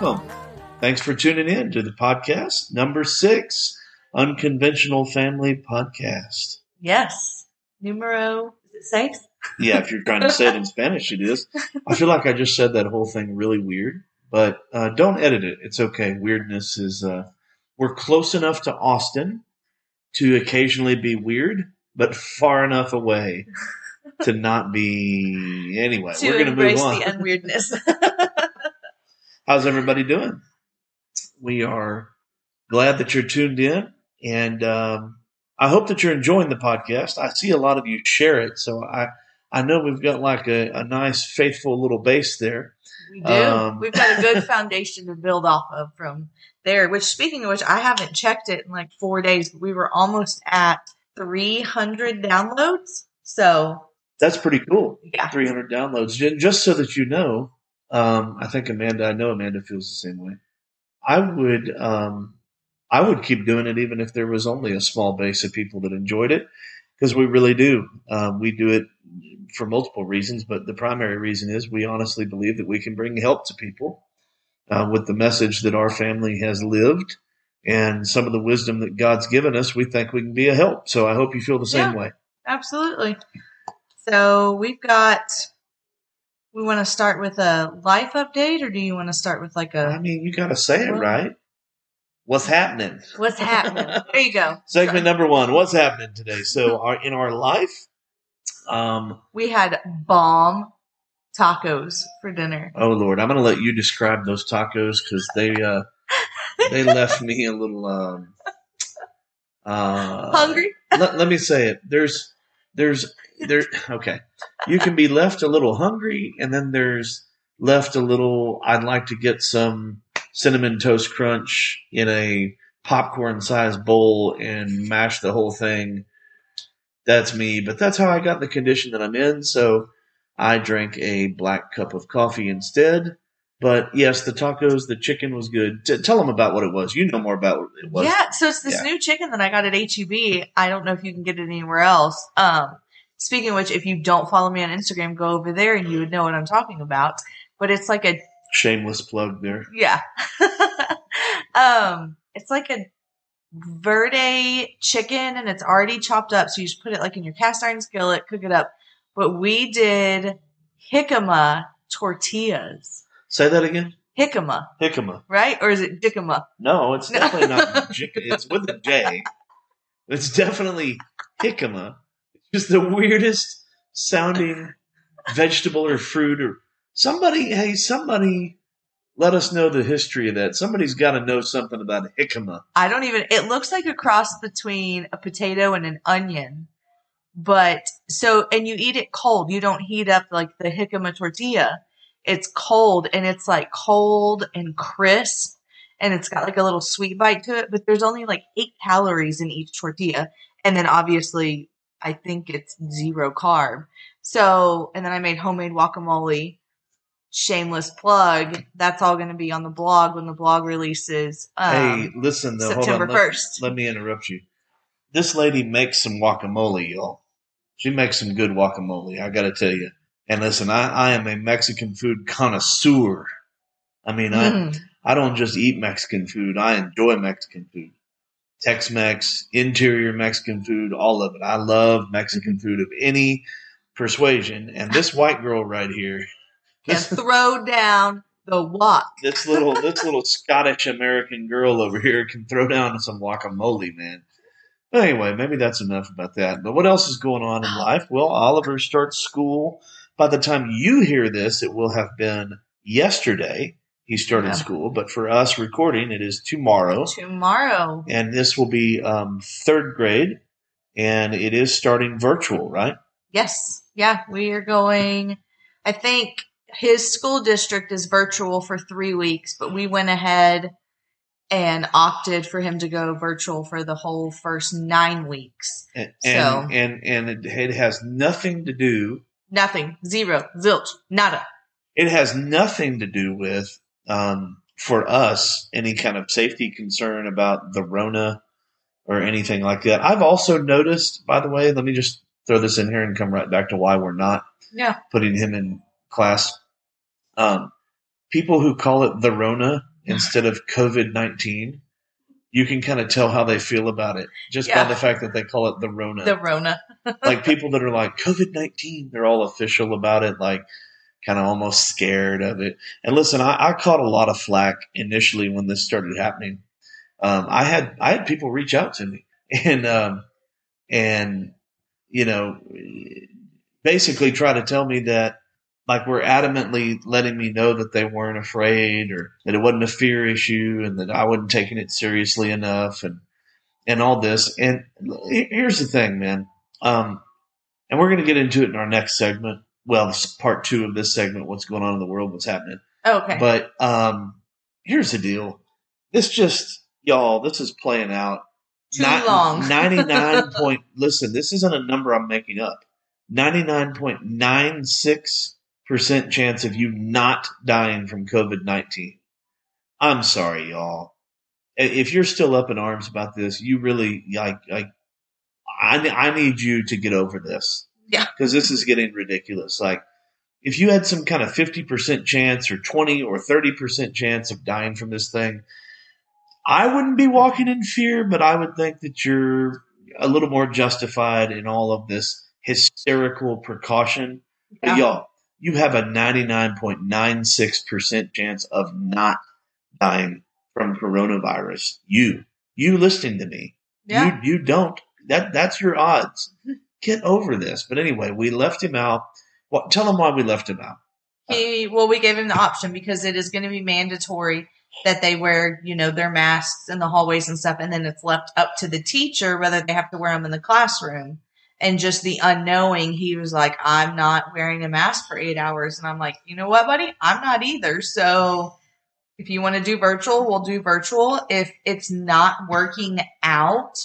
welcome. Thanks for tuning in to the podcast number six, Unconventional Family Podcast. Yes. Numero, is it six? Yeah, if you're trying to say it in Spanish, it is. I feel like I just said that whole thing really weird, but uh, don't edit it. It's okay. Weirdness is, uh, we're close enough to Austin to occasionally be weird, but far enough away to not be. Anyway, to we're going to move on. the unweirdness. How's everybody doing? We are glad that you're tuned in, and um, I hope that you're enjoying the podcast. I see a lot of you share it, so I I know we've got like a, a nice, faithful little base there. we do. Um, We've got a good foundation to build off of from there. Which, speaking of which, I haven't checked it in like four days, but we were almost at 300 downloads. So, That's pretty cool. yeah. 300 downloads. Ju- Just so that you know, um, I think Amanda, I know Amanda feels the same way. I would, um, I would keep doing it even if there was only a small base of people that enjoyed it, because we really do. Um, we do it for multiple reasons, but the primary reason is we honestly believe that we can bring help to people uh, with the message that our family has lived and some of the wisdom that God's given us. We think we can be a help. So I hope you feel the same Yeah. way. Absolutely. So, we've got. We want to start with a life update, or do you want to start with like a I mean, you got to say it right. What's happening? what's happening? there you go. Segment number one. What's happening today? So, our in our life, um, We had bomb tacos for dinner. oh Lord, I'm going to let you describe those tacos because they uh, they left me a little um, uh, Hungry? Let, let me say it. There's there's there. Okay, you can be left a little hungry, and then there's left a little. I'd like to get some cinnamon toast crunch in a popcorn sized bowl and mash the whole thing. That's me, but that's how I got the condition that I'm in. So I drank a black cup of coffee instead. But yes, the tacos, the chicken was good. T- tell them about what it was. You know more about what it was. Yeah, so it's this Yeah. new chicken that I got at HEB. I don't know if you can get it anywhere else. Um, speaking of which, if you don't follow me on Instagram, go over there and you would know what I'm talking about. But it's like a Shameless plug there. yeah, um, it's like a verde chicken, and it's already chopped up. So you just put it like in your cast iron skillet, cook it up. But we did jicama tortillas. Say that again. Jicama, Jicama. right? Or is it jicama? No, it's No. definitely not jic It's with a J. It's definitely jicama. It's just the weirdest sounding vegetable or fruit or somebody. Hey, somebody, let us know the history of that. Somebody's got to know something about jicama. I don't even. It looks like a cross between a potato and an onion, but so and you eat it cold. You don't heat up like the jicama tortilla. It's cold and it's like cold and crisp, and it's got like a little sweet bite to it. But there's only like eight calories in each tortilla, and then obviously I think it's zero carb. So and then I made homemade guacamole. Shameless plug. That's all going to be on the blog when the blog releases. Um, hey, listen though. September on. Let- 1st. Let, me interrupt you. This lady makes some guacamole, y'all. She makes some good guacamole. I got to tell you. And listen, I, I am a Mexican food connoisseur. I mean, I. Mm. I don't just eat Mexican food. I enjoy Mexican food. Tex Mex, interior Mexican food, all of it. I love Mexican food of any persuasion. And this white girl right here, this, throw down the wok. this little this little Scottish American girl over here can throw down some guacamole, man. Anyway, maybe that's enough about that. But what else is going on in life? Well, Oliver starts school. By the time you hear this, it will have been yesterday. He started Yeah. school, but for us recording, it is tomorrow. Tomorrow. and this will be um, third grade, and it is starting virtual, right? Yes. Yeah, we are going. I think his school district is virtual for three weeks, but we went ahead and opted for him to go virtual for the whole first nine weeks. And So- and and, and it, it has nothing to do. Nothing. Zero. Zilch. Nada. It has nothing to do with um, for us any kind of safety concern about the Rona or anything like that. I've also noticed, by the way, let me just throw this in here and come right back to why we're not Yeah. putting him in class. Um, people who call it the Rona instead of COVID nineteen, you can kind of tell how they feel about it just Yeah. by the fact that they call it the Rona. The Rona. like people that are like COVID nineteen, they're all official about it, like kind of almost scared of it. And listen, I, I caught a lot of flack initially when this started happening. Um, I had I had people reach out to me and um, and you know basically try to tell me that like were adamantly letting me know that they weren't afraid or that it wasn't a fear issue and that I wasn't taking it seriously enough and and all this. And here's the thing, man. Um, and we're going to get into it in our next segment. Well, part two of this segment. What's going on in the world? What's happening? Okay. But um, here's the deal. This just y'all. This is playing out. Too long. Ninety nine point. Listen, this isn't a number I'm making up. Ninety nine point nine six percent chance of you not dying from COVID nineteen. I'm sorry, y'all. If you're still up in arms about this, you really like like. I I need you to get over this. Yeah. because this is getting ridiculous. Like if you had some kind of 50% chance or 20 or 30% chance of dying from this thing, I wouldn't be walking in fear, but I would think that you're a little more justified in all of this hysterical precaution. But Yeah. y'all, you have a 99.96% chance of not dying from coronavirus. You, you listening to me. yeah. You, you don't. That, that's your odds. Mm-hmm. Get over this. But anyway, we left him out. Well, tell him why we left him out. He well, we gave him the option because it is going to be mandatory that they wear, you know, their masks in the hallways and stuff, and then it's left up to the teacher whether they have to wear them in the classroom. And just the unknowing, he was like, "I'm not wearing a mask for eight hours," and I'm like, "You know what, buddy? I'm not either." So, if you want to do virtual, we'll do virtual. If it's not working out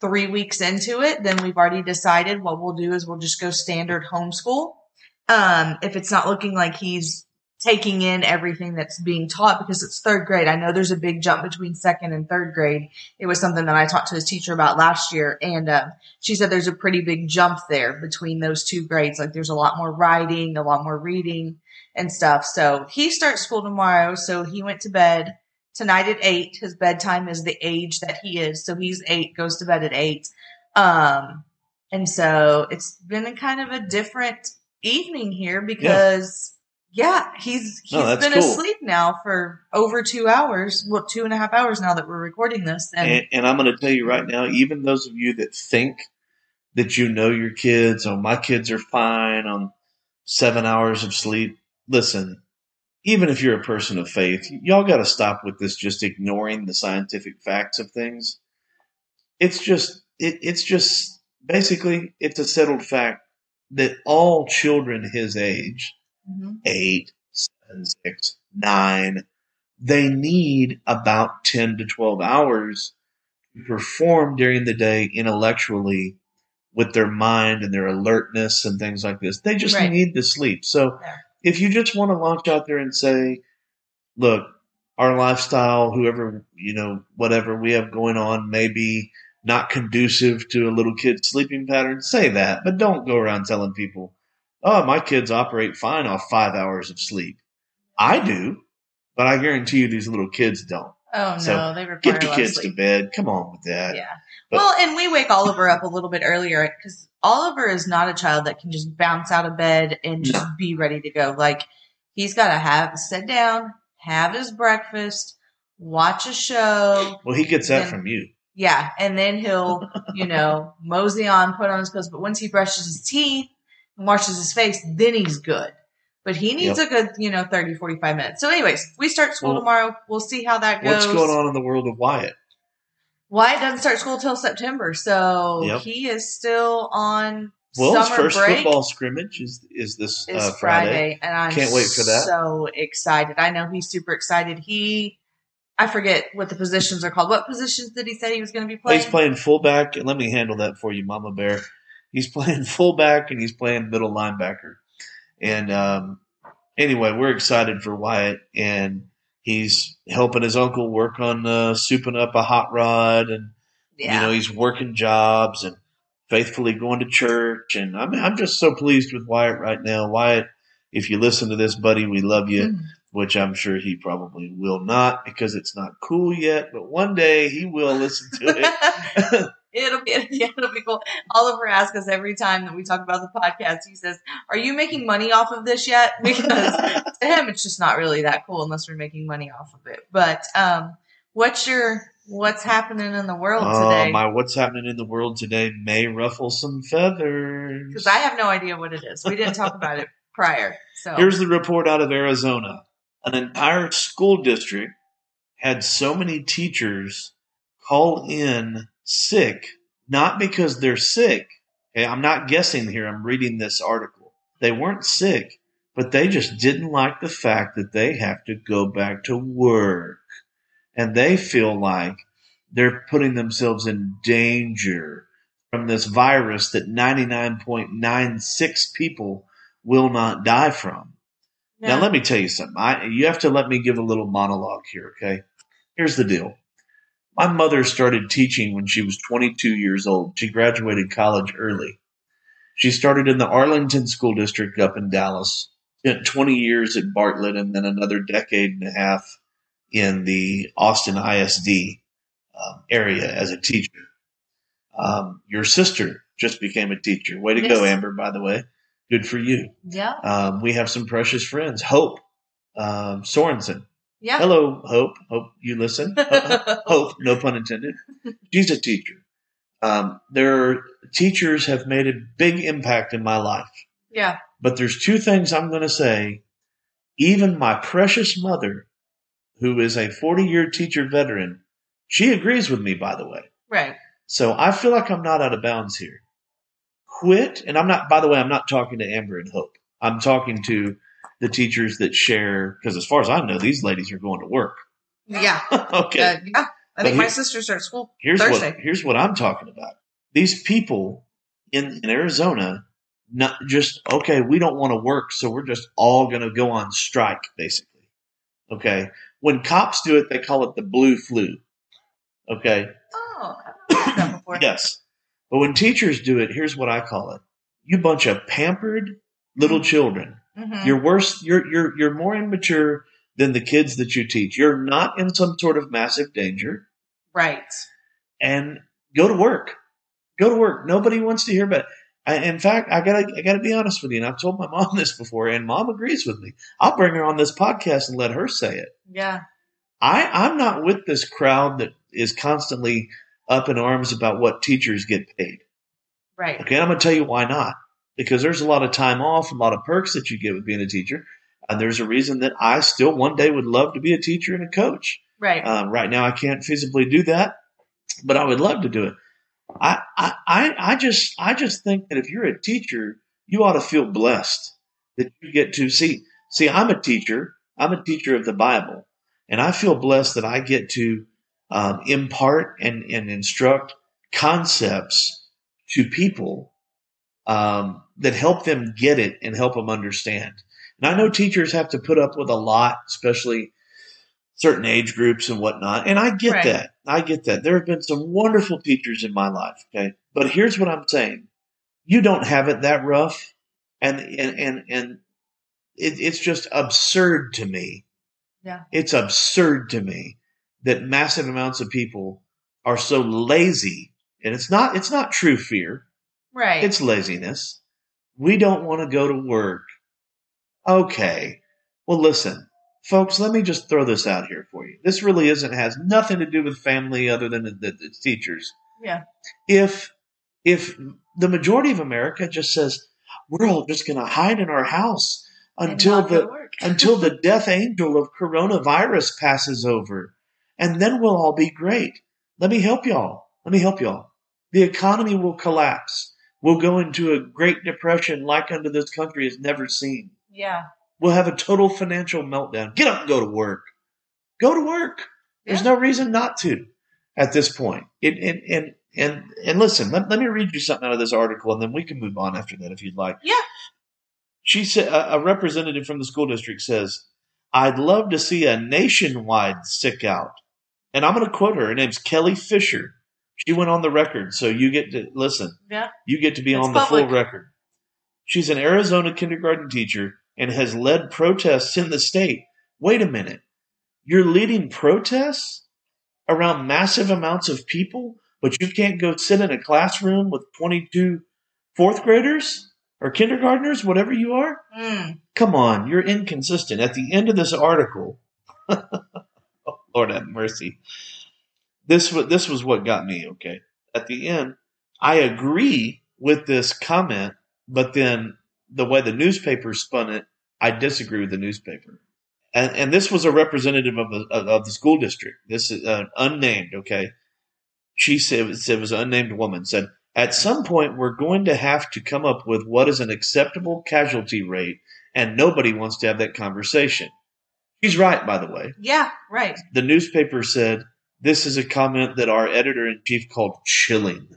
three weeks into it, then we've already decided what we'll do is we'll just go standard homeschool um, if it's not looking like he's taking in everything that's being taught because it's third grade. I know there's a big jump between second and third grade. It was something that I talked to his teacher about last year, and um, she said there's a pretty big jump there between those two grades. Like there's a lot more writing, a lot more reading, and stuff. So he starts school tomorrow. So he went to bed tonight at eight. His bedtime is the age that he is. So he's eight, goes to bed at eight. Um, and so it's been a kind of a different evening here because yeah, he's oh, he's No, that's been cool. asleep now for over two hours. Well, two and a half hours now that we're recording this. And, And, and I'm going to tell you right now, even those of you that think that you know your kids, oh, my kids are fine on seven hours of sleep. Listen, even if you're a person of faith, y'all got to stop with this just ignoring the scientific facts of things. It's just, it, it's just basically, it's a settled fact that all children his age Mhm. eight, seven, six, nine, they need about 10 to 12 hours to perform during the day intellectually with their mind and their alertness and things like this. They just Right. need to sleep. So if you just want to launch out there and say, look, our lifestyle, whoever, you know, whatever we have going on may be not conducive to a little kid's sleeping pattern, say that, but don't go around telling people, oh, my kids operate fine off five hours of sleep. I do, but I guarantee you these little kids don't. oh no, So, they require Get the kids of to bed. Come on with that. Yeah. But- well, and we wake Oliver up a little bit earlier because Oliver is not a child that can just bounce out of bed and just No. be ready to go. Like he's got to have sit down, have his breakfast, watch a show. Well, he gets that Then- from you. Yeah, and then he'll, you know, mosey on, put on his clothes. But once he brushes his teeth washes his face, then he's good. But he needs a good, you know, 30, 45 minutes. So, anyways, we start school Well, tomorrow. We'll see how that goes. What's going on in the world of Wyatt? Wyatt doesn't start school till September, so Yep. he is still on Well, his summer first break. football scrimmage is is this is uh, Friday. Friday. and I'm Can't wait for that. So excited! I know he's super excited. He, I forget what the positions are called. What positions did he say he was going to be playing? He's playing fullback, and let me handle that for you, Mama Bear. He's playing fullback and he's playing middle linebacker. And um, anyway, we're excited for Wyatt, and he's helping his uncle work on uh, souping up a hot rod, and yeah, you know he's working jobs and faithfully going to church. And I'm I'm just so pleased with Wyatt right now. Wyatt, if you listen to this, buddy, we love you. Mhm. which I'm sure he probably will not because it's not cool yet. But one day he will listen to it. it'll be it'll be cool. Oliver asks us every time that we talk about the podcast. He says, "Are you making money off of this yet?" Because to him, it's just not really that cool unless we're making money off of it. But um, what's your what's happening in the world Oh, today? my what's happening in the world today may ruffle some feathers. Because I have no idea what it is. We didn't talk about it prior. So Here's the report out of Arizona. An entire school district had so many teachers call in sick, not because they're sick. Okay, I'm not guessing here. I'm reading this article. They weren't sick, but they just didn't like the fact that they have to go back to work. And they feel like they're putting themselves in danger from this virus that 99.96 people will not die from. Now, let me tell you something. I, you have to let me give a little monologue here, okay? Here's the deal. My mother started teaching when she was 22 years old. She graduated college early. She started in the Arlington School District up in Dallas, spent 20 years at Bartlett, and then another decade and a half in the Austin ISD um, area as a teacher. Um, your sister just became a teacher. Way to go, Amber, by the way. Good for you. yeah, Um, we have some precious friends. Hope um, Sorensen. Yeah. Hello, Hope. Hope you listen. Hope, no pun intended. She's a teacher. Um, their teachers have made a big impact in my life. yeah, But there's two things I'm going to say. Even my precious mother, who is a 40 year teacher veteran, she agrees with me, by the way. right. So I feel like I'm not out of bounds here. Quit, and I'm not. By the way, I'm not talking to Amber and Hope. I'm talking to the teachers that share. Because as far as I know, these ladies are going to work. Yeah, okay, uh, yeah. I But think my here- sister starts school here's Thursday. what here's what I'm talking about. These people in, in Arizona, not just okay. We don't want to work, so we're just all going to go on strike, basically. Okay. When cops do it, they call it the blue flu. Okay. Oh, I've heard that before. Yes. But when teachers do it, here's what I call it. You bunch of pampered little children. Mhm. You're worse you're you're you're more immature than the kids that you teach. You're not in some sort of massive danger Right. and go to work. Go to work. Nobody wants to hear about it. I, in fact, I gotta I gotta be honest with you, and I've told my mom this before, and mom agrees with me. I'll bring her on this podcast and let her say it. Yeah. I, I'm not with this crowd that is constantly up in arms about what teachers get paid. Right. Okay, I'm going to tell you why not. Because there's a lot of time off, a lot of perks that you get with being a teacher. And there's a reason that I still one day would love to be a teacher and a coach. Right. Um, right now, I can't feasibly do that, but I would love to do it. I, I, I, I just, I just think that if you're a teacher, you ought to feel blessed that you get to see. See, I'm a teacher. I'm a teacher of the Bible, and I feel blessed that I get to um, impart and, and instruct concepts to people um, that help them get it and help them understand. And I know teachers have to put up with a lot, especially certain age groups and whatnot. And I get Right. that. I get that. There have been some wonderful teachers in my life. Okay. But here's what I'm saying. You don't have it that rough. And, and, and, and it, it's just absurd to me. Yeah. It's absurd to me that massive amounts of people are so lazy. And it's not, it's not true fear. Right. It's laziness. We don't want to go to work. Okay. Well, listen, folks, let me just throw this out here for you. This really isn't, has nothing to do with family other than the, the teachers. yeah. If, if the majority of America just says, we're all just going to hide in our house until the, until the death angel of coronavirus passes over, and then we'll all be great. Let me help y'all. Let me help y'all. The economy will collapse. We'll go into a great depression like under this country has never seen. Yeah. We'll have a total financial meltdown. Get up and go to work. Go to work. There's no reason not to at this point. It, and, and, and, and listen, let, let me read you something out of this article and then we can move on after that if you'd like. Yeah. She said, a a representative from the school district says, I'd love to see a nationwide sick out. And I'm going to quote her. Her name's Kelly Fisher. She went on the record, so you get to listen. Yeah. You get to be It's on the public. full record. She's an Arizona kindergarten teacher and has led protests in the state wait a minute. You're leading protests around massive amounts of people, but you can't go sit in a classroom with 22 fourth graders or kindergartners, whatever you are? Mm. Come on, you're inconsistent. At the end of this article, Lord have mercy. This was this was what got me. Okay, at the end, I agree with this comment, but then the way the newspaper spun it, I disagree with the newspaper. And, and this was a representative of the, of the school district. This is uh, unnamed. Okay, she said it was, it was an unnamed woman said at some point we're going to have to come up with what is an acceptable casualty rate, and nobody wants to have that conversation. She's right, by the way. Yeah, right. The newspaper said this is a comment that our editor in chief called chilling.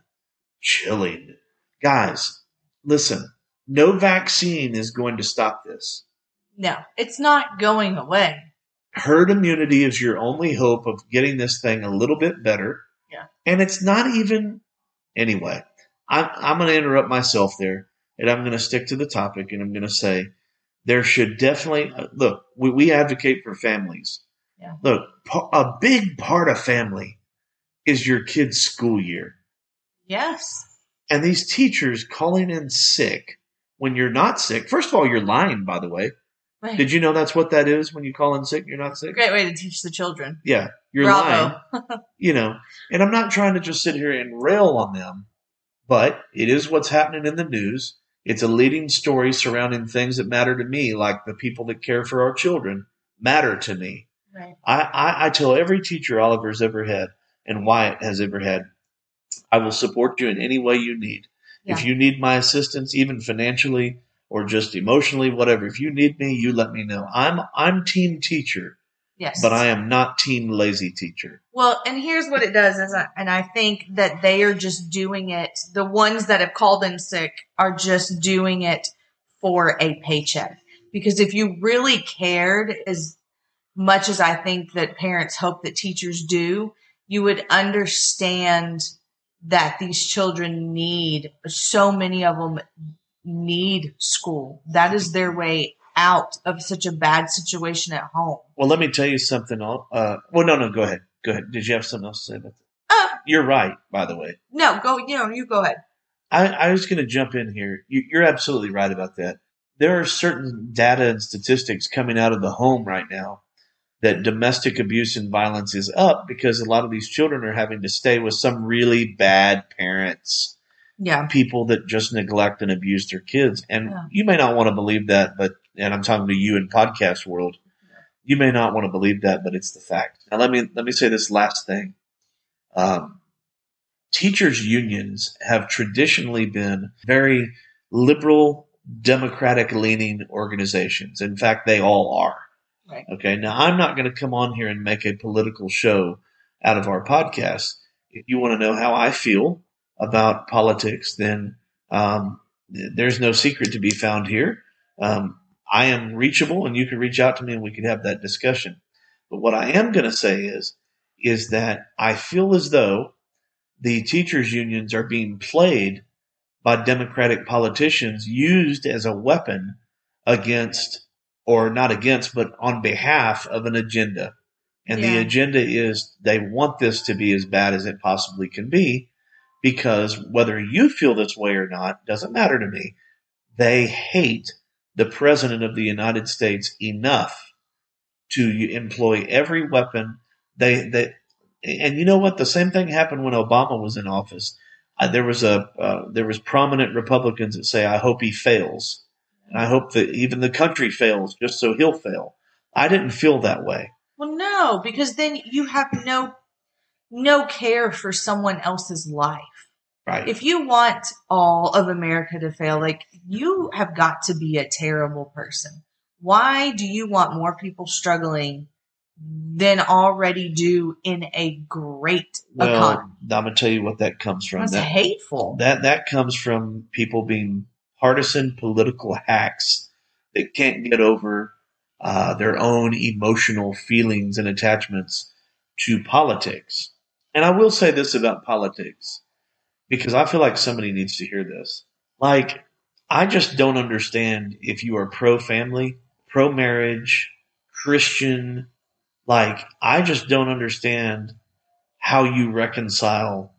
Chilling. Guys, listen, no vaccine is going to stop this. No, it's not going away. Herd immunity is your only hope of getting this thing a little bit better. Yeah. And it's not even, anyway, I'm, I'm going to interrupt myself there and I'm going to stick to the topic and I'm going to say there should definitely, uh, look, we, we advocate for families. Yeah. Look, a big part of family is your kid's school year. Yes. And these teachers calling in sick when you're not sick. First of all, you're lying, by the way. Right. Did you know that's what that is when you call in sick? And you're not sick? Great way to teach the children. Yeah, you're Bravo. lying. You know, and I'm not trying to just sit here and rail on them, but it is what's happening in the news. It's a leading story surrounding things that matter to me, like the people that care for our children matter to me. Right. I, I, I tell every teacher Oliver's ever had and Wyatt has ever had, I will support you in any way you need. If you need my assistance, even financially or just emotionally, whatever, if you need me, you let me know. I'm I'm team teacher, Yes. but I am not team lazy teacher. Well, and here's what it does is, I, and I think that they are just doing it. The ones that have called in sick are just doing it for a paycheck. Because if you really cared as much as I think that parents hope that teachers do, you would understand that these children need so many of them need school. That is their way out of such a bad situation at home. Well, let me tell you something. Uh, well, no, no, go ahead. Go ahead. Did you have something else to say about that? Uh, You're right, by the way. no, go. You know, you go ahead. I, I was going to jump in here. You, you're absolutely right about that. There are certain data and statistics coming out of the home right now that domestic abuse and violence is up because a lot of these children are having to stay with some really bad parents, Yeah. people that just neglect and abuse their kids. And Yeah. you may not want to believe that, but, and I'm talking to you in podcast world, you may not want to believe that, but it's the fact. Now let me, let me say this last thing. Um, teachers unions have traditionally been very liberal, democratic leaning organizations. In fact, they all are. Right. Okay. Now I'm not going to come on here and make a political show out of our podcast. If you want to know how I feel about politics, then um, th- there's no secret to be found here. Um, I am reachable, and you can reach out to me, and we can have that discussion. But what I am going to say is, is that I feel as though the teachers unions are being played by Democratic politicians, used as a weapon against, or not against, but on behalf of an agenda. And the agenda is they want this to be as bad as it possibly can be because whether you feel this way or not doesn't matter to me. They hate the president of the United States enough to employ every weapon they they and you know what the same thing happened when Obama was in office. Uh, there was a uh, there was prominent Republicans that say I hope he fails. And I hope that even the country fails just so he'll fail. I didn't feel that way. Well, no, because then you have no no care for someone else's life. Right. If you want all of America to fail, like you have got to be a terrible person. Why do you want more people struggling than already do in a great well, economy? I'm gonna tell you what that comes from. That's That hateful. that that comes from people being partisan political hacks that can't get over uh, their own emotional feelings and attachments to politics. And I will say this about politics because I feel like somebody needs to hear this. Like, I just don't understand if you are pro family, pro marriage, Christian. Like, I just don't understand how you reconcile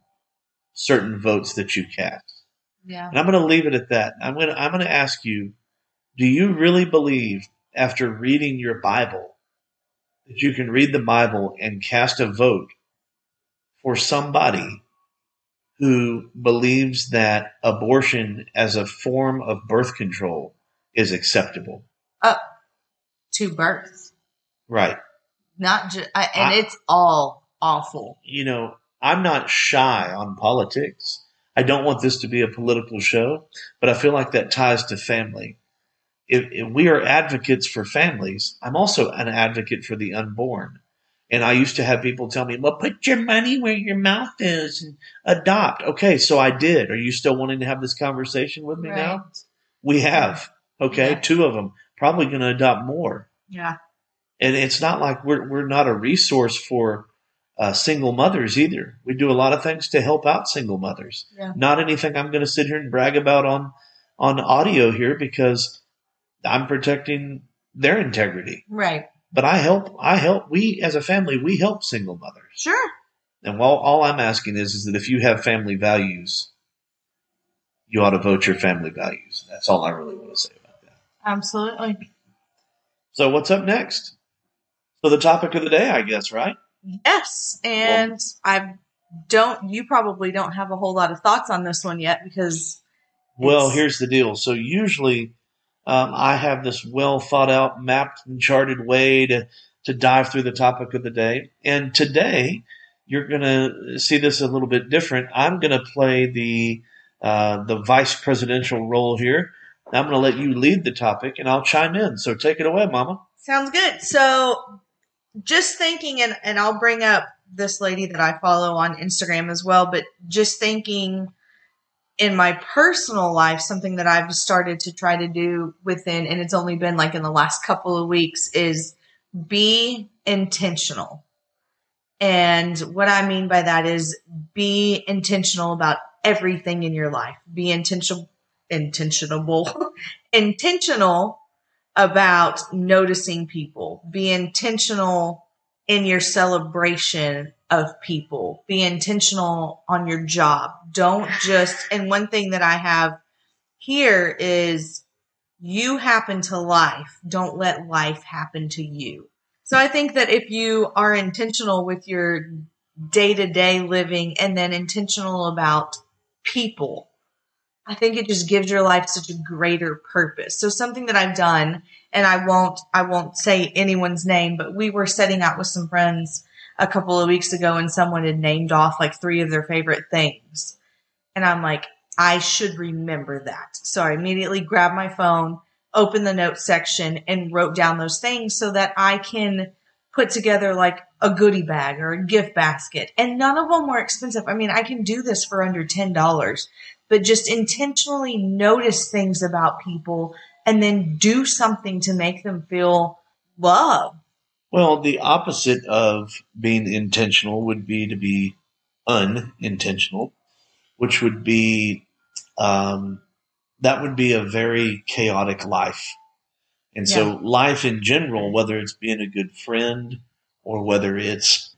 certain votes that you cast. Yeah. And I'm going to leave it at that. I'm going to I'm going to ask you, do you really believe after reading your Bible that you can read the Bible and cast a vote for somebody who believes that abortion as a form of birth control is acceptable? Up To birth. Right. Not just, and I- it's all awful. you know, I'm not shy on politics. I don't want this to be a political show, but I feel like that ties to family. If, if we are advocates for families, I'm also an advocate for the unborn. And I used to have people tell me, well, put your money where your mouth is and adopt. Okay, so I did. Are you still wanting to have this conversation with me now? We have. Okay, Yeah. two of them. Probably going to adopt more Yeah. and it's not like we're we're not a resource for uh, single mothers either. We do a lot of things to help out single mothers. Yeah. Not anything I'm going to sit here and brag about on on audio here because I'm protecting their integrity. Right. But I help. I help. We as a family, we help single mothers. Sure. And while all I'm asking is, is that if you have family values, you ought to vote your family values. That's all I really want to say about that. Absolutely. So what's up next? So the topic of the day, I guess, right? Yes. And I don't, you probably don't have a whole lot of thoughts on this one yet because, Well, here's the deal. So usually, um, I have this well thought out, mapped and charted way to to dive through the topic of the day. And today, you're going to see this a little bit different. I'm going to play the uh, the vice presidential role here. I'm going to let you lead the topic, and I'll chime in. So take it away, Mama. Sounds good. So, just thinking, and, and I'll bring up this lady that I follow on Instagram as well, but just thinking in my personal life, something that I've started to try to do within, and it's only been like in the last couple of weeks, is be intentional. And what I mean by that is be intentional about everything in your life. Be intentional, intentionable, intentional about noticing people. Be intentional in your celebration of people. Be intentional on your job. Don't just, and one thing that I have here is you happen to life. Don't let life happen to you. So I think that if you are intentional with your day to day living and then intentional about people, I think it just gives your life such a greater purpose. So something that I've done, and I won't, I won't say anyone's name, but we were setting out with some friends a couple of weeks ago and someone had named off like three of their favorite things. And I'm like, I should remember that. So I immediately grabbed my phone, opened the notes section and wrote down those things so that I can put together like a goodie bag or a gift basket. And none of them were expensive. I mean, I can do this for under $10 but just intentionally notice things about people and then do something to make them feel loved. Well, the opposite of being intentional would be to be unintentional, which would be um, that would be a very chaotic life. And so, life in general, whether it's being a good friend or whether it's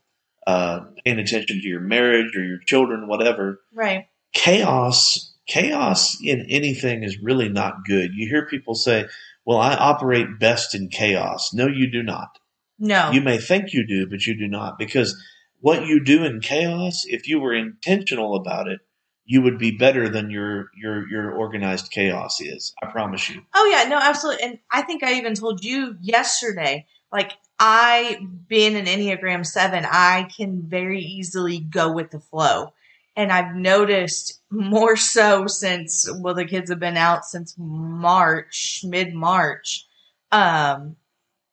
uh, paying attention to your marriage or your children, whatever, Right. Chaos chaos in anything is really not good. You hear people say, "Well, I operate best in chaos." No, you do not. No. You may think you do, but you do not. Because what you do in chaos, if you were intentional about it, you would be better than your your your organized chaos is. I promise you. oh yeah, no, absolutely. And I think I even told you yesterday, like I being an Enneagram seven, I can very easily go with the flow. And I've noticed more so since well, the kids have been out since March, mid March. Um,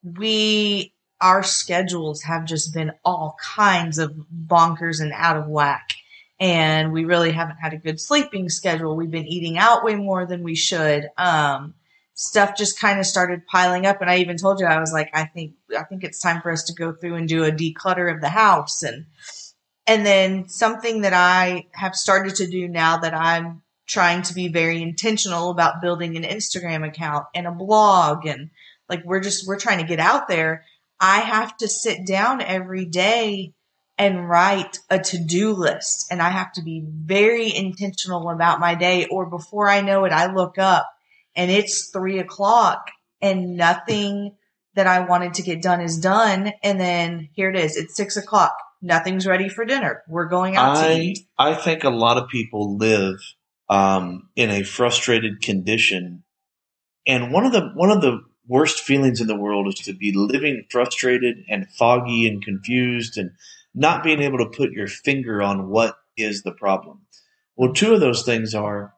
we our schedules have just been all kinds of bonkers and out of whack. And we really haven't had a good sleeping schedule. We've been eating out way more than we should. Um, stuff just kind of started piling up. And I even told you, I was like, I think, I think it's time for us to go through and do a declutter of the house. And, and then something that I have started to do now that I'm trying to be very intentional about building an Instagram account and a blog and like we're just we're trying to get out there. I have to sit down every day and write a to-do list and I have to be very intentional about my day or before I know it, I look up and it's three o'clock and nothing that I wanted to get done is done. And then here it is. It's six o'clock. Nothing's ready for dinner. We're going out to I eat. I think a lot of people live um, in a frustrated condition, and one of the one of the worst feelings in the world is to be living frustrated and foggy and confused and not being able to put your finger on what is the problem. Well, two of those things are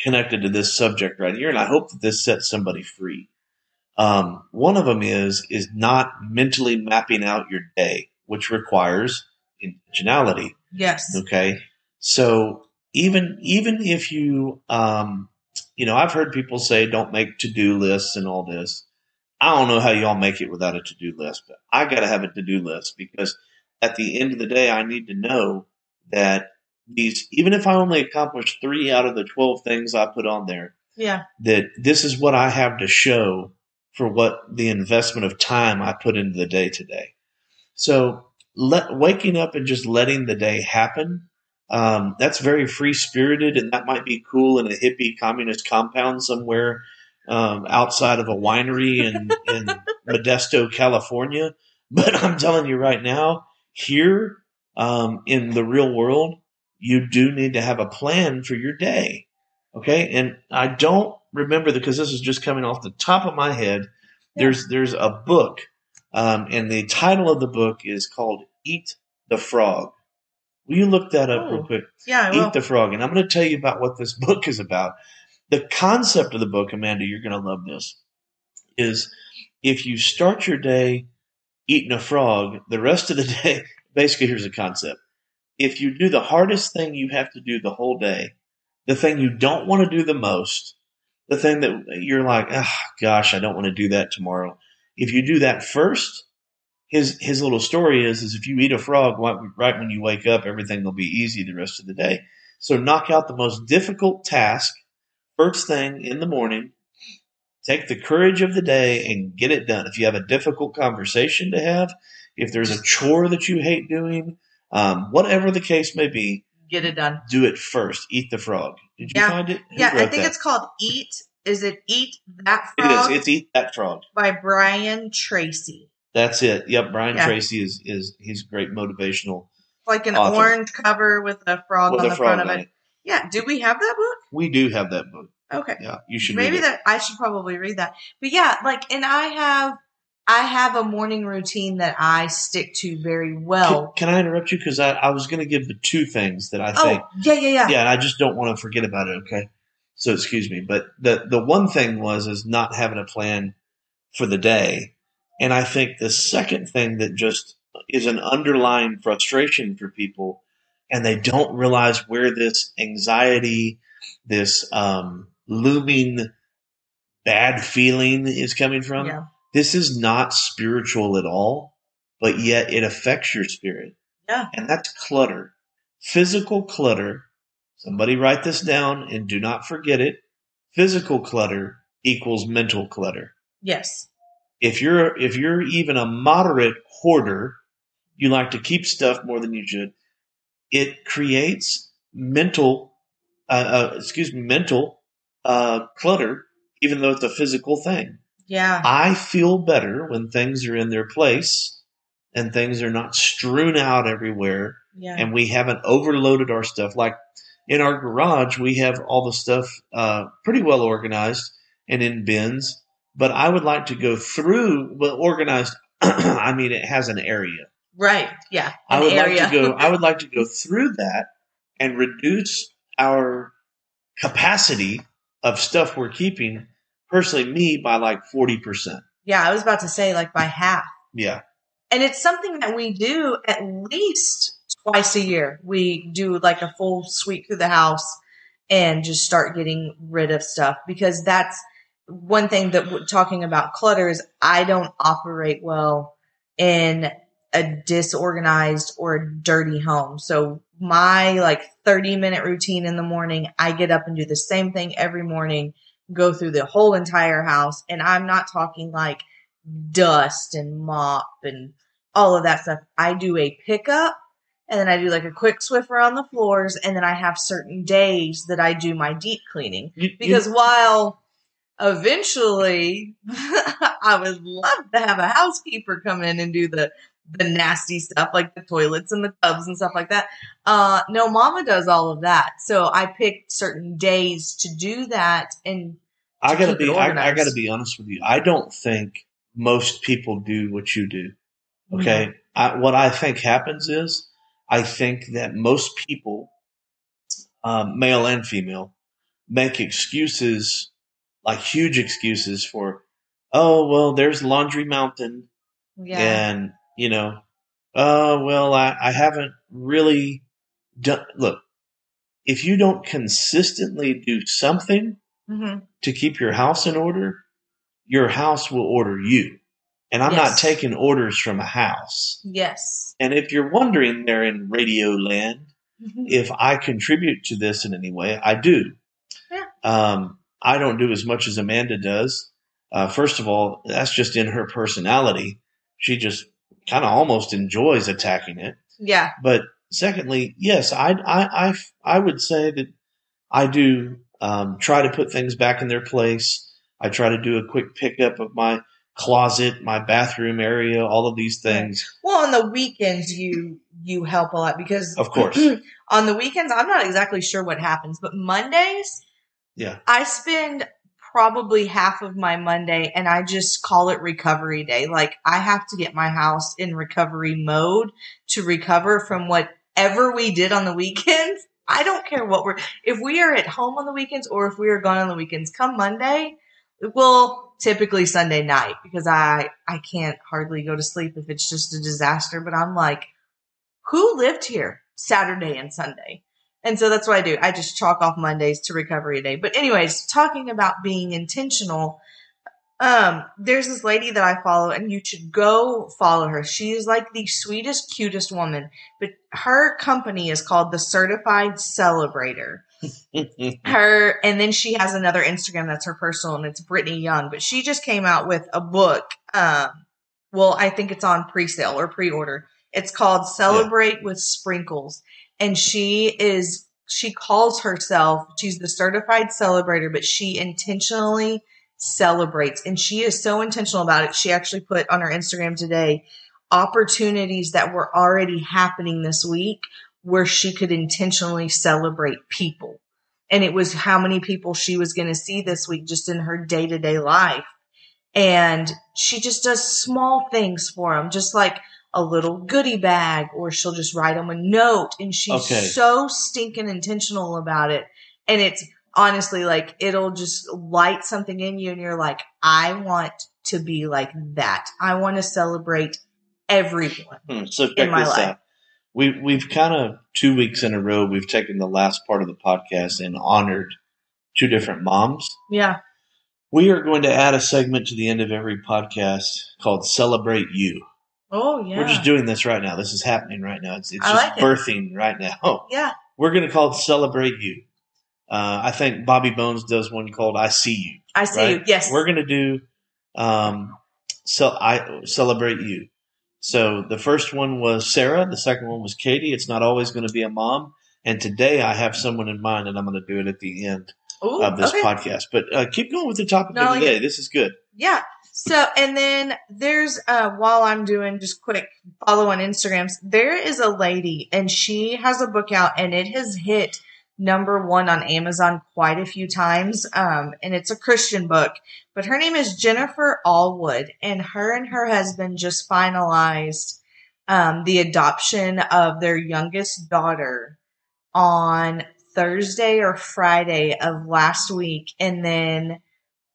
connected to this subject right here, and I hope that this sets somebody free. Um, one of them is is not mentally mapping out your day, which requires intentionality. Yes. Okay. So even even if you um you know, I've heard people say don't make to-do lists and all this. I don't know how y'all make it without a to-do list, but I got to have a to-do list because at the end of the day I need to know that these even if I only accomplish 3 out of the 12 things I put on there, Yeah. that this is what I have to show for what the investment of time I put into the day today. So let waking up and just letting the day happen. Um, that's very free spirited, and that might be cool in a hippie communist compound somewhere um, outside of a winery in, in Modesto, California. But I'm telling you right now, here um, in the real world, you do need to have a plan for your day. Okay, and I don't remember because this is just coming off the top of my head. There's there's a book, um, and the title of the book is called "Eat the Frog." Will you look that up Oh, real quick? Yeah. I will. Eat the Frog, and I'm going to tell you about what this book is about. The concept of the book, Amanda, you're going to love this. Is if you start your day eating a frog, the rest of the day, basically, here's the concept. If you do the hardest thing you have to do the whole day, the thing you don't want to do the most, the thing that you're like, oh, gosh, I don't want to do that tomorrow. If you do that first, his his little story is is if you eat a frog right when you wake up, everything will be easy the rest of the day. So knock out the most difficult task first thing in the morning. Take the courage of the day and get it done. If you have a difficult conversation to have, if there's a chore that you hate doing, um, whatever the case may be, Get it done. do it first. Eat the frog. Did you Yeah. find it? Who Yeah. I think that? it's called Eat. Is it Eat That Frog is. It's eat that frog. by Brian Tracy? That's it. Yep. Brian Yeah. Tracy is is he's great motivational Like an Author. orange cover with a frog with on a the frog front of it. it. Yeah. Do we have that book? We do have that book. Okay. Yeah, you should Maybe read it. that I should probably read that. But yeah, like and I have I have a morning routine that I stick to very well. Can, can I interrupt you? Because I, I was going to give the two things that I oh, think. oh, yeah, yeah, yeah. Yeah, and I just don't want to forget about it. Okay, so excuse me, but the the one thing was is not having a plan for the day, and I think the second thing that just is an underlying frustration for people, and they don't realize where this anxiety, this um, looming bad feeling is coming from. Yeah. This is not spiritual at all, but yet it affects your spirit. Yeah. And that's clutter. Physical clutter. Somebody write this down and do not forget it. Physical clutter equals mental clutter. Yes. If you're if you're even a moderate hoarder, you like to keep stuff more than you should. It creates mental, uh, uh, excuse me, mental uh, clutter, even though it's a physical thing. Yeah. I feel better when things are in their place and things are not strewn out everywhere Yeah. and we haven't overloaded our stuff. Like in our garage, we have all the stuff uh, pretty well organized and in bins, but I would like to go through, well, organized, I mean, it has an area. right. Yeah. I would area. like to go, I would like to go through that and reduce our capacity of stuff we're keeping, personally, me, by like 40%. yeah, I was about to say like by half. Yeah. And it's something that we do at least twice a year. We do like a full sweep through the house and just start getting rid of stuff because that's one thing that we're talking about clutter is I don't operate well in a disorganized or dirty home. So my like 30 minute routine in the morning, I get up and do the same thing every morning, go through the whole entire house. And I'm not talking like dust and mop and all of that stuff. I do a pickup and then I do like a quick swiffer on the floors and then I have certain days that I do my deep cleaning. You- you- Because while eventually I would love to have a housekeeper come in and do the the nasty stuff like the toilets and the tubs and stuff like that. Uh no mama does all of that. So I picked certain days to do that and I gotta be. I, I gotta be honest with you. I don't think most people do what you do. Okay. I, what I think happens is, I think that most people, um, male and female, make excuses, like huge excuses for, oh well, there's Laundry Mountain, yeah. and you know, oh well, I, I haven't really done. Look, if you don't consistently do something hmm to keep your house in order, your house will order you. And I'm not taking orders from a house. Yes. And if you're wondering there in radio land, if I contribute to this in any way, I do. Yeah. Um, I don't do as much as Amanda does. Uh, first of all, that's just in her personality. She just kind of almost enjoys attacking it. yeah. But secondly, yes, I, I, I, I would say that I do um, try to put things back in their place. I try to do a quick pickup of my closet, my bathroom area, all of these things. Well, on the weekends you you help a lot because Of course. on the weekends I'm not exactly sure what happens, but Mondays Yeah. I spend probably half of my Monday and I just call it recovery day. Like I have to get my house in recovery mode to recover from whatever we did on the weekends. I don't care what we're if we are at home on the weekends or if we are gone on the weekends. Come Monday, well, typically Sunday night because I I can't hardly go to sleep if it's just a disaster. But I'm like, who lived here Saturday and Sunday? And so that's what I do. I just chalk off Mondays to recovery day. But anyways, talking about being intentional, um, there's this lady that I follow and you should go follow her. She is like the sweetest, cutest woman, but her company is called the Certified Celebrator her and then she has another instagram that's her personal and it's brittany young but she just came out with a book um well i think it's on pre-sale or pre-order. It's called celebrate with sprinkles and she is she calls herself she's the certified celebrator but she intentionally celebrates and she is so intentional about it. She actually put on her instagram today opportunities that were already happening this week where she could intentionally celebrate people. And it was how many people she was going to see this week just in her day to day life. And she just does small things for them, just like a little goodie bag, or she'll just write them a note. And she's Okay. so stinking intentional about it. And it's honestly like it'll just light something in you, and you're like, I want to be like that. I want to celebrate everyone. Hmm, so check my this life. out. We we've kind of two weeks in a row we've taken the last part of the podcast and honored two different moms. Yeah. We are going to add a segment to the end of every podcast called "Celebrate You." Oh, yeah. We're just doing this right now. This is happening right now. It's, it's just like it. birthing right now. yeah. We're going to call it "Celebrate You." Uh, I think Bobby Bones does one called "I See You." I see right? you. Yes. We're going to do um, so I celebrate you. So the first one was Sarah. The second one was Katie. It's not always going to be a mom. And today I have someone in mind, and I'm going to do it at the end Ooh, of this okay. podcast. But uh, keep going with the topic No, of the day. This is good. Yeah. So, and then there's, uh, while I'm doing just quick follow on Instagrams, there is a lady and she has a book out and it has hit number one on Amazon quite a few times. Um, and it's a Christian book, but her name is Jennifer Allwood and her and her husband just finalized, um, the adoption of their youngest daughter on Thursday or Friday of last week. And then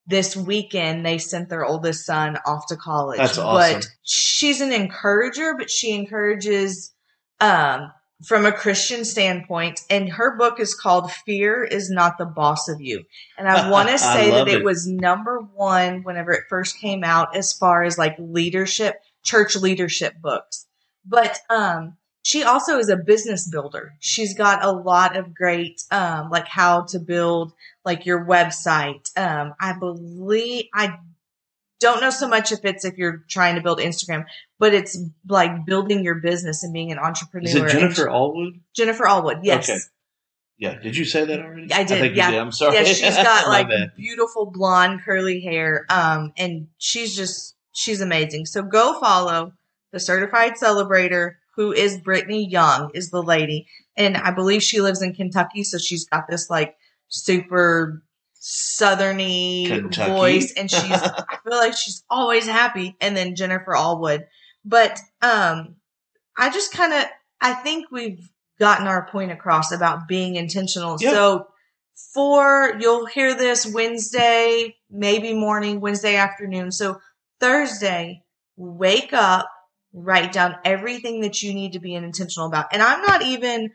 this weekend they sent their oldest son off to college. That's awesome. But she's an encourager, but she encourages um from a Christian standpoint. And her book is called Fear is Not the Boss of You. And I want to say that it. it. was number one whenever it first came out as far as like leadership, church leadership books. But um she also is a business builder. She's got a lot of great um like how to build like your website. Um I believe I don't know so much if it's if you're trying to build Instagram, but it's like building your business and being an entrepreneur. Is it Jennifer Allwood? Jennifer Allwood, yes. Okay. Yeah. Did you say that already? I did, think yeah. Did. I'm sorry. Yeah, she's got like bad. beautiful blonde curly hair. Um, and she's just she's amazing. So go follow the certified celebrator, who is Brittany Young, is the lady, and I believe she lives in Kentucky. So she's got this like super southerny Kentucky? voice, and she's I feel like she's always happy. And then Jennifer Allwood, but um, I just kind of I think we've gotten our point across about being intentional. Yeah. So for you'll hear this Wednesday, maybe morning, Wednesday afternoon. So Thursday, wake up, write down everything that you need to be intentional about. And I'm not even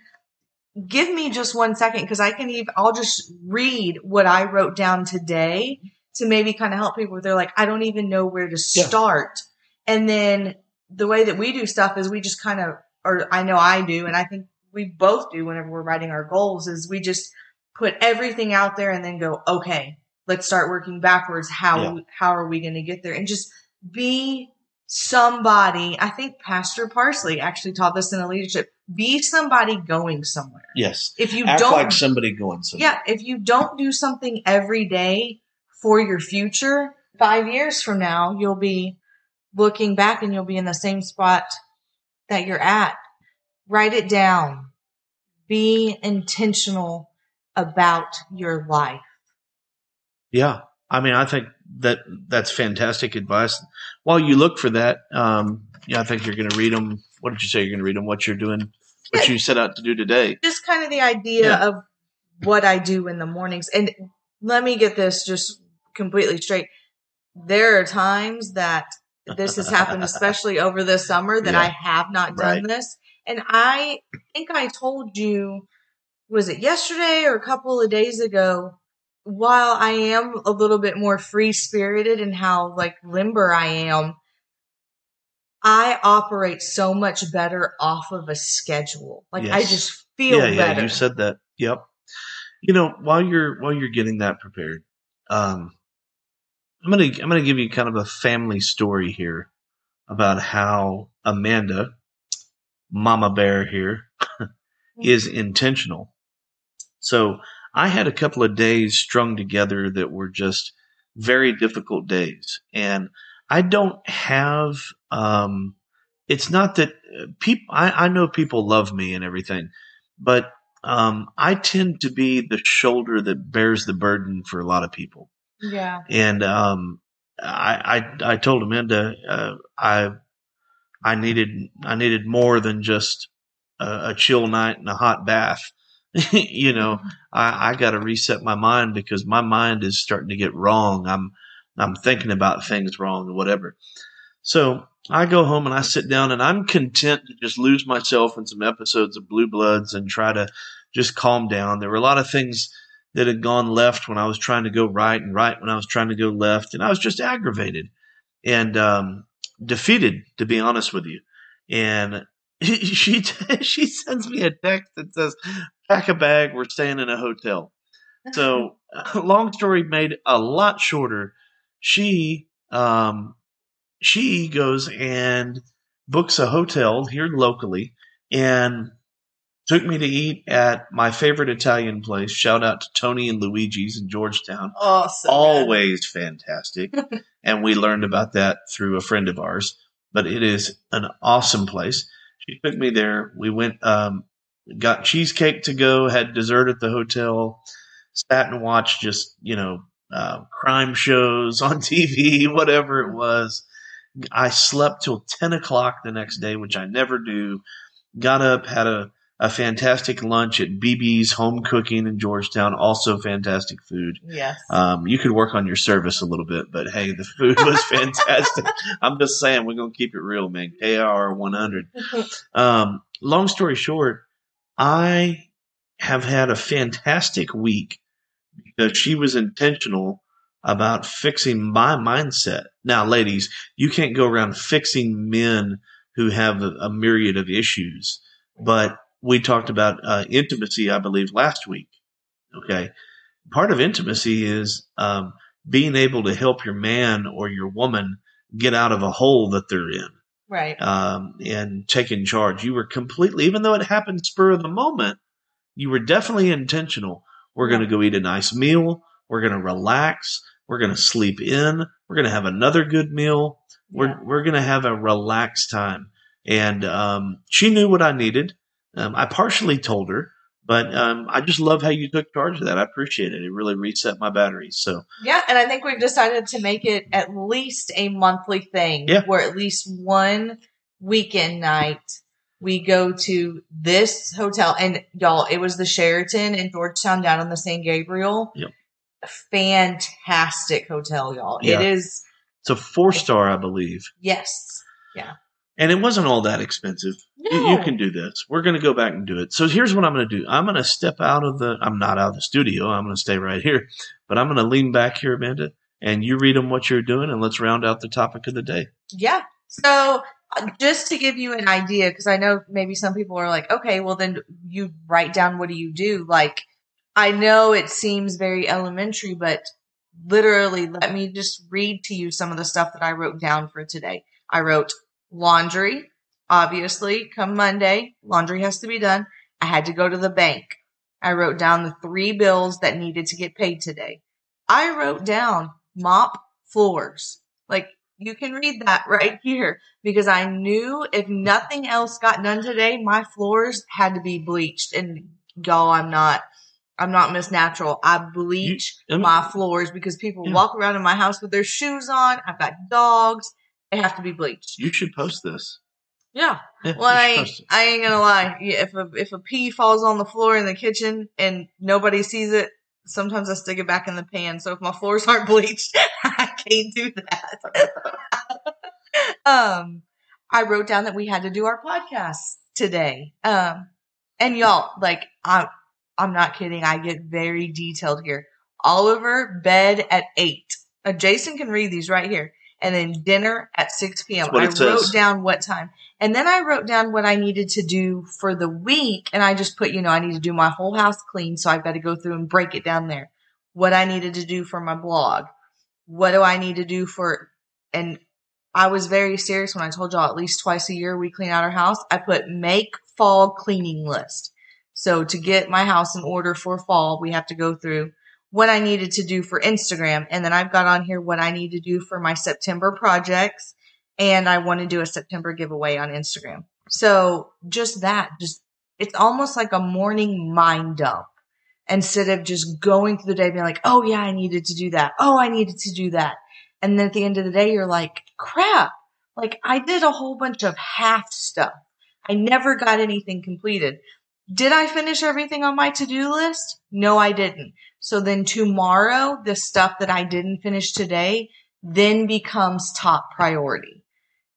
give me just one second because I can even I'll just read what I wrote down today to maybe kind of help people. They're like, I don't even know where to Yeah. start. And then the way that we do stuff is we just kind of or I know I do, and I think we both do whenever we're writing our goals, is we just put everything out there and then go, okay, let's start working backwards. How Yeah. how are we going to get there? And just be somebody. I think Pastor Parsley actually taught this in a leadership. Be somebody going somewhere. Yes. If you Act don't, like somebody going somewhere. yeah, if you don't do something every day for your future, five years from now, you'll be looking back and you'll be in the same spot that you're at. Write it down. Be intentional about your life. Yeah. I mean, I think that that's fantastic advice. While you look for that, um, yeah, I think you're going to read them. What did you say? You're going to read them. What you're doing, what you set out to do today. Just kind of the idea Yeah. of what I do in the mornings. And let me get this just completely straight. There are times that this has happened, especially over the summer, that Yeah. I have not done Right. this. And I think I told you, was it yesterday or a couple of days ago? While I am a little bit more free spirited and how like limber I am, I operate so much better off of a schedule. Like I just feel yeah, yeah, you said that. Yep. You know, while you're while you're getting that prepared, um, I'm gonna I'm gonna give you kind of a family story here about how Amanda, Mama Bear here, is intentional. So I had a couple of days strung together that were just very difficult days, and I don't have. Um, it's not that people. I, I know people love me and everything, but um, I tend to be the shoulder that bears the burden for a lot of people. yeah. And um, I, I I told Amanda uh, I I needed I needed more than just a, a chill night and a hot bath. you know, I, I got to reset my mind because my mind is starting to get wrong. I'm I'm thinking about things wrong or whatever. So I go home and I sit down and I'm content to just lose myself in some episodes of Blue Bloods and try to just calm down. There were a lot of things that had gone left when I was trying to go right and right when I was trying to go left. And I was just aggravated and um, defeated, to be honest with you. And she she sends me a text that says, "Pack a bag. We're staying in a hotel." So, long story made a lot shorter. She um, she goes and books a hotel here locally and took me to eat at my favorite Italian place. Shout out to Tony and Luigi's in Georgetown so good. always fantastic. and we learned about that through a friend of ours. But it is an awesome place. She took me there. We went, um, got cheesecake to go, had dessert at the hotel, sat and watched just, you know, uh, crime shows on TV, whatever it was. I slept till 10 o'clock the next day, which I never do. Got up, had a, a fantastic lunch at BB's Home Cooking in Georgetown. Also fantastic food. Yes. Um, you could work on your service a little bit, but hey, the food was fantastic. I'm just saying, we're going to keep it real, man. KR 100. Um, long story short, I have had a fantastic week because she was intentional about fixing my mindset. Now, ladies, you can't go around fixing men who have a, a myriad of issues, but we talked about uh, intimacy, I believe, last week. Okay. Part of intimacy is um, being able to help your man or your woman get out of a hole that they're in Right. um, and taking charge. You were completely, even though it happened spur of the moment, you were definitely intentional. We're going to go eat a nice meal. We're going to relax. We're going to sleep in. We're going to have another good meal. We're Yeah. we're going to have a relaxed time. And um, she knew what I needed. Um, I partially told her, but um, I just love how you took charge of that. I appreciate it. It really reset my batteries. So Yeah, and I think we've decided to make it at least a monthly thing Yeah. where at least one weekend night we go to this hotel and y'all it was the Sheraton in Georgetown down on the San Gabriel. Yep. Fantastic hotel, y'all. Yeah. It is it's a four star, I believe, yes. Yeah. And it wasn't all that expensive. You, No. you can do this. We're going to go back and do it. So here's what I'm going to do. I'm going to step out of the. I'm not out of the studio. I'm going to stay right here, but I'm going to lean back here, Amanda, and you read them what you're doing, and let's round out the topic of the day. Yeah. So just to give you an idea, because I know maybe some people are like, okay, well then you write down what do you do? Like, I know it seems very elementary, but literally, let me just read to you some of the stuff that I wrote down for today. I wrote laundry, obviously, come Monday, laundry has to be done. I had to go to the bank. I wrote down the three bills that needed to get paid today. I wrote down mop floors. Like, you can read that right here because I knew if nothing else got done today, my floors had to be bleached. And y'all, I'm not, I'm not Miss Natural. I bleach You- um, my floors because people Yeah. walk around in my house with their shoes on. I've got dogs. They have to be bleached. You should post this. Yeah. Yeah, Well, I ain't. I ain't gonna lie. Yeah, If a if a pea falls on the floor in the kitchen and nobody sees it, sometimes I stick it back in the pan. So if my floors aren't bleached, can't do that. um, I wrote down that we had to do our podcast today. Um, and y'all, like, I'm I'm not kidding. I get very detailed here. Oliver bed at eight. Uh, Jason can read these right here. And then dinner at 6 p.m. I it says. wrote down what time. And then I wrote down what I needed to do for the week. And I just put, you know, I need to do my whole house clean. So I've got to go through and break it down there. What I needed to do for my blog. What do I need to do for, and I was very serious when I told y'all at least twice a year we clean out our house. I put make fall cleaning list. So to get my house in order for fall, we have to go through what I needed to do for Instagram. And then I've got on here what I need to do for my September projects. And I want to do a September giveaway on Instagram. So just that, just, it's almost like a morning mind dump instead of just going through the day being like, oh yeah, I needed to do that. Oh, I needed to do that. And then at the end of the day, you're like, crap, like I did a whole bunch of half stuff. I never got anything completed. Did I finish everything on my to-do list? No, I didn't. So then tomorrow, the stuff that I didn't finish today then becomes top priority.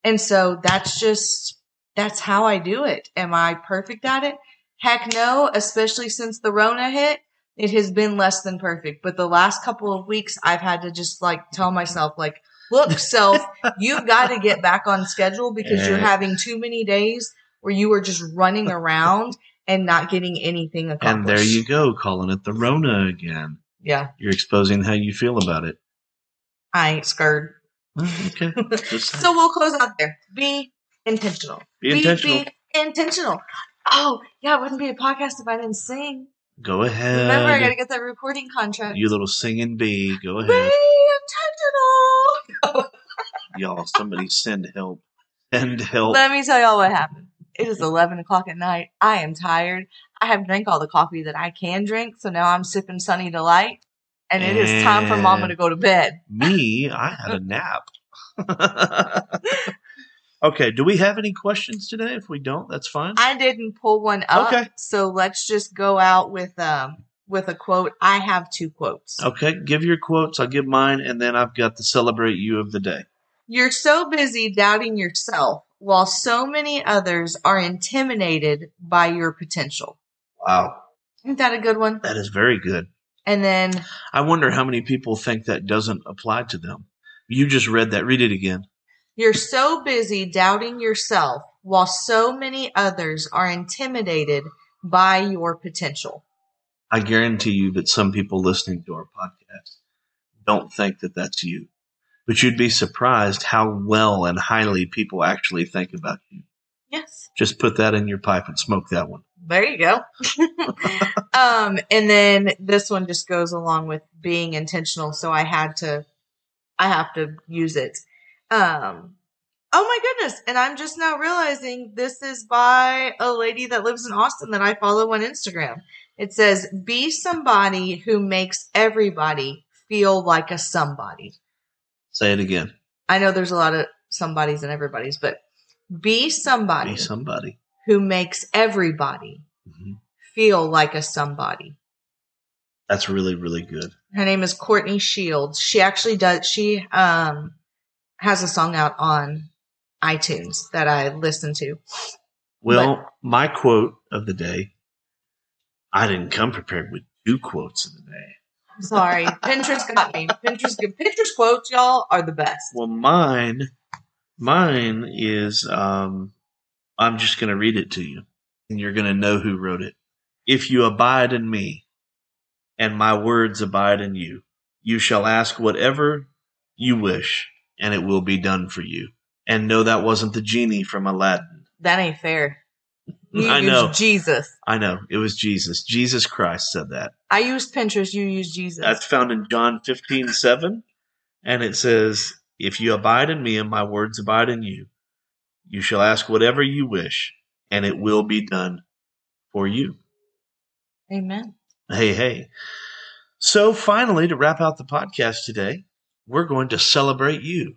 And so that's just, that's how I do it. Am I perfect at it? Heck no, especially since the Rona hit. It has been less than perfect. But the last couple of weeks, I've had to just like tell myself, like, look, self, you've got to get back on schedule because you're having too many days where you are just running around and not getting anything accomplished. And there you go, calling it the Rona again. Yeah, You're exposing how you feel about it. I ain't scared. Oh, okay. So we'll close out there. Be intentional. be intentional. Be, intentional. Oh, yeah, it wouldn't be a podcast if I didn't sing. Go ahead. Remember, I got to get that recording contract. you little singing bee. Go ahead. Be ahead. intentional. Y'all, somebody send help. Send help. Let me tell y'all what happened. It is 11 o'clock at night. I am tired. I have drank all the coffee that I can drink, so now I'm sipping Sunny Delight. And it is time for mama to go to bed. Me, I had a nap. okay, do we have any questions today? If we don't, that's fine. I didn't pull one up, Okay. so let's just go out with um with a quote. I have two quotes. Okay, give your quotes. I'll give mine, and then I've got the celebrate you of the day. You're so busy doubting yourself while so many others are intimidated by your potential. Wow, Isn't that a good one? that is very good. And then I wonder how many people think that doesn't apply to them. You just read that. Read it again. You're so busy doubting yourself while so many others are intimidated by your potential. I guarantee you that some people listening to our podcast don't think that that's you. But you'd be surprised how well and highly people actually think about you. Yes. Just put that in your pipe and smoke that one. There you go. um, and then this one just goes along with being intentional. So I had to, I have to use it. Um, oh my goodness. And I'm just now realizing this is by a lady that lives in Austin that I follow on Instagram. It says, be somebody who makes everybody feel like a somebody. Say it again. I know there's a lot of somebodies and everybody's, but be somebody Be somebody. who makes everybody hmm feel like a somebody. That's really, really good. Her name is Courtney Shields. She actually does, she, um, has a song out on iTunes that I listen to. Well, my quote of the day, I didn't come prepared with two quotes of the day. I'm sorry. Pinterest got me. Pinterest, Pinterest quotes, y'all, are the best. Well, mine, mine is, um, I'm just going to read it to you and you're going to know who wrote it. If you abide in me and my words abide in you, you shall ask whatever you wish and it will be done for you. And no, that wasn't the genie from Aladdin. That ain't fair. You I know. Jesus. I know. It was Jesus. Jesus Christ said that. I used Pinterest. You used Jesus. That's found in John fifteen seven, And it says, If you abide in me and my words abide in you, you shall ask whatever you wish, and it will be done for you. Amen. Hey, hey. So finally, to wrap out the podcast today, we're going to celebrate you.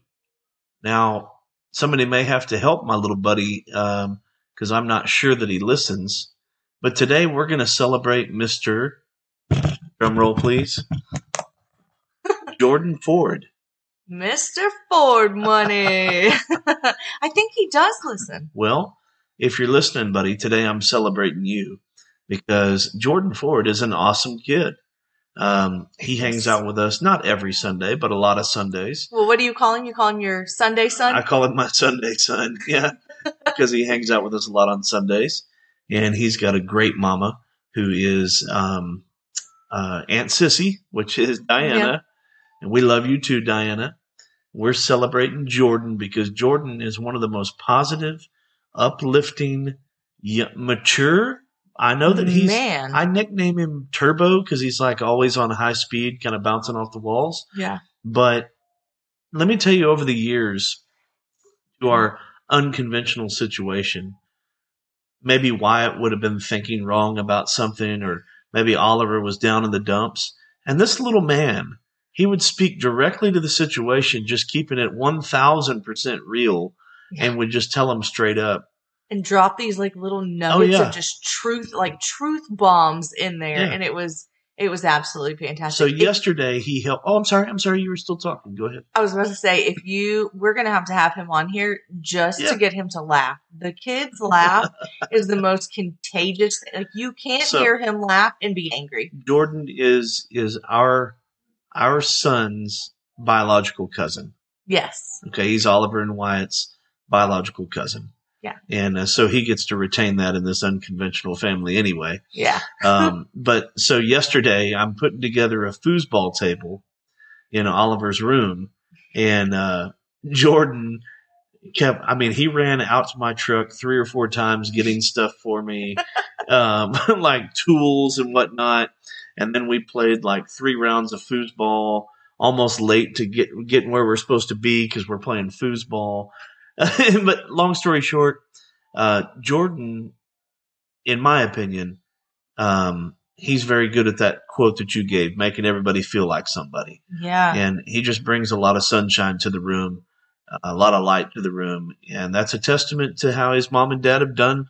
Now, somebody may have to help my little buddy um, because I'm not sure that he listens. But today we're going to celebrate Mr. Drum roll, please. Jordan Ford. Mr. Ford money. I think he does listen. Well, if you're listening, buddy, today I'm celebrating you because Jordan Ford is an awesome kid. Um, he hangs out with us not every Sunday, but a lot of Sundays. Well, what do you call him? You call him your Sunday son? I call him my Sunday son, yeah, because he hangs out with us a lot on Sundays, and he's got a great mama who is um, uh, Aunt Sissy, which is Diana, and we love you too, Diana. We're celebrating Jordan because Jordan is one of the most positive, uplifting, mature. I know that he's. Man. I nickname him Turbo because he's like always on high speed, kind of bouncing off the walls. yeah. But let me tell you, over the years, to our unconventional situation, maybe Wyatt would have been thinking wrong about something, or maybe Oliver was down in the dumps. And this little man, he would speak directly to the situation, just keeping it 1000% real, and would just tell him straight up. And drop these like little oh, nuggets Oh, yeah. of just truth, like truth bombs in there. Yeah. And it was, it was absolutely fantastic. So yesterday he helped. Oh, I'm sorry. I'm sorry. You were still talking. Go ahead. I was about to say, if you, we're going to have to have him on here just Yeah. to get him to laugh. The kid's laugh is the most contagious. Like you can't So- hear him laugh and be angry. Jordan is is our our son's biological cousin. Yes. Okay, he's Oliver and Wyatt's biological cousin. Yeah. And uh, so he gets to retain that in this unconventional family anyway. Yeah. Um, but so yesterday I'm putting together a foosball table in Oliver's room and, uh, Jordan kept, I mean, he ran out to my truck three or four times getting stuff for me, um, like tools and whatnot. And then we played like three rounds of foosball, almost late to get getting where we're supposed to be because we're playing foosball. but long story short, uh, Jordan, in my opinion, um, he's very good at that quote that you gave, making everybody feel like somebody. Yeah. And he just brings a lot of sunshine to the room, a lot of light to the room. And that's a testament to how his mom and dad have done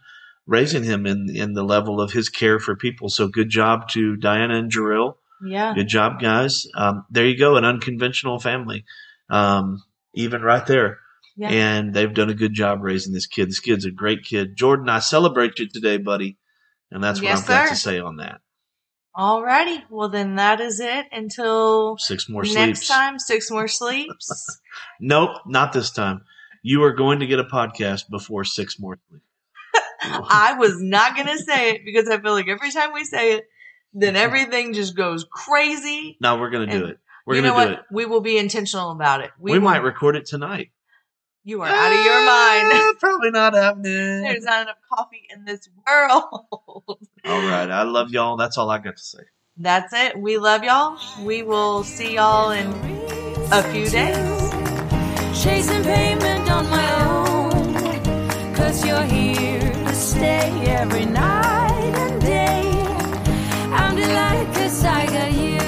raising him in, in the level of his care for people. So good job to Diana and Jarrell. Yeah. Good job, guys. Um, there you go, an unconventional family, um, even right there. Yeah. And they've done a good job raising this kid. This kid's a great kid. Jordan, I celebrate you today, buddy. And that's what Yes, I've got sir. to say on that. Alrighty. Well, then that is it until Six more next sleeps. time. Six more sleeps. Nope, not this time. You are going to get a podcast before six more sleeps. I was not going to say it because I feel like every time we say it, then everything just goes crazy. No, we're going to do it. We're gonna do what? it. We will be intentional about it. We, will- might record it tonight. You are out of your mind. Ah, probably not happening. There's not enough coffee in this world. all right. I love y'all. That's all I got to say. That's it. We love y'all. We will see y'all in a few days. Chasing payment on my own. Cause you're here to stay every night and day. I'm delighted cause I got you.